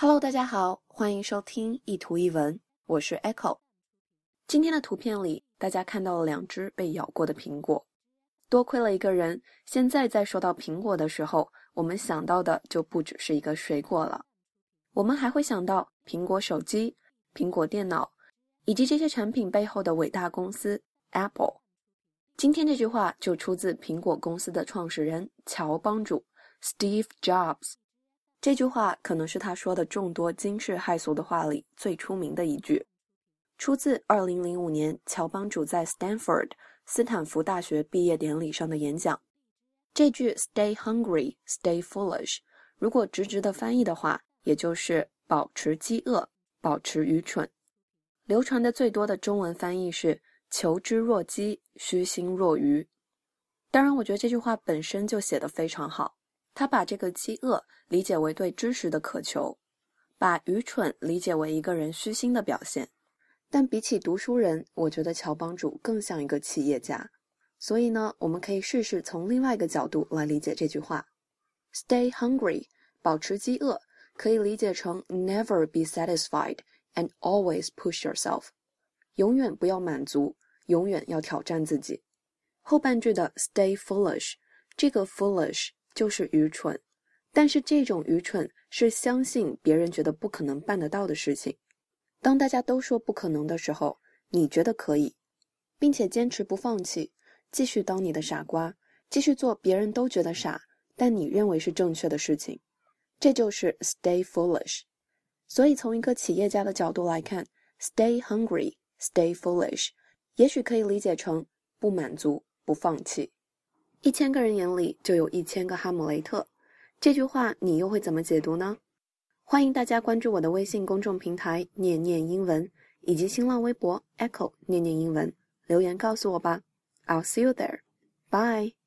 Hello，大家好，欢迎收听一图一文，我是 Echo。今天的图片里，大家看到了两只被咬过的苹果。多亏了一个人，现在在说到苹果的时候，我们想到的就不只是一个水果了，我们还会想到苹果手机、苹果电脑，以及这些产品背后的伟大公司 Apple。今天这句话就出自苹果公司的创始人乔帮主 Steve Jobs。这句话可能是他说的众多惊世骇俗的话里最出名的一句，出自2005年乔帮主在 Stanford 斯坦福大学毕业典礼上的演讲。这句 “Stay hungry, stay foolish”，如果直直的翻译的话，也就是保持饥饿，保持愚蠢。流传的最多的中文翻译是“求知若饥，虚心若愚”。当然，我觉得这句话本身就写得非常好。他把这个饥饿理解为对知识的渴求，把愚蠢理解为一个人虚心的表现。但比起读书人，我觉得乔帮主更像一个企业家。所以呢，我们可以试试从另外一个角度来理解这句话：Stay hungry，保持饥饿，可以理解成 Never be satisfied and always push yourself，永远不要满足，永远要挑战自己。后半句的 Stay foolish，这个 foolish。就是愚蠢，但是这种愚蠢是相信别人觉得不可能办得到的事情。当大家都说不可能的时候，你觉得可以，并且坚持不放弃，继续当你的傻瓜，继续做别人都觉得傻但你认为是正确的事情，这就是 stay foolish。所以从一个企业家的角度来看，stay hungry, stay foolish，也许可以理解成不满足、不放弃。一千个人眼里就有一千个哈姆雷特，这句话你又会怎么解读呢？欢迎大家关注我的微信公众平台“念念英文”以及新浪微博 “Echo 念念英文”，留言告诉我吧。I'll see you there. Bye.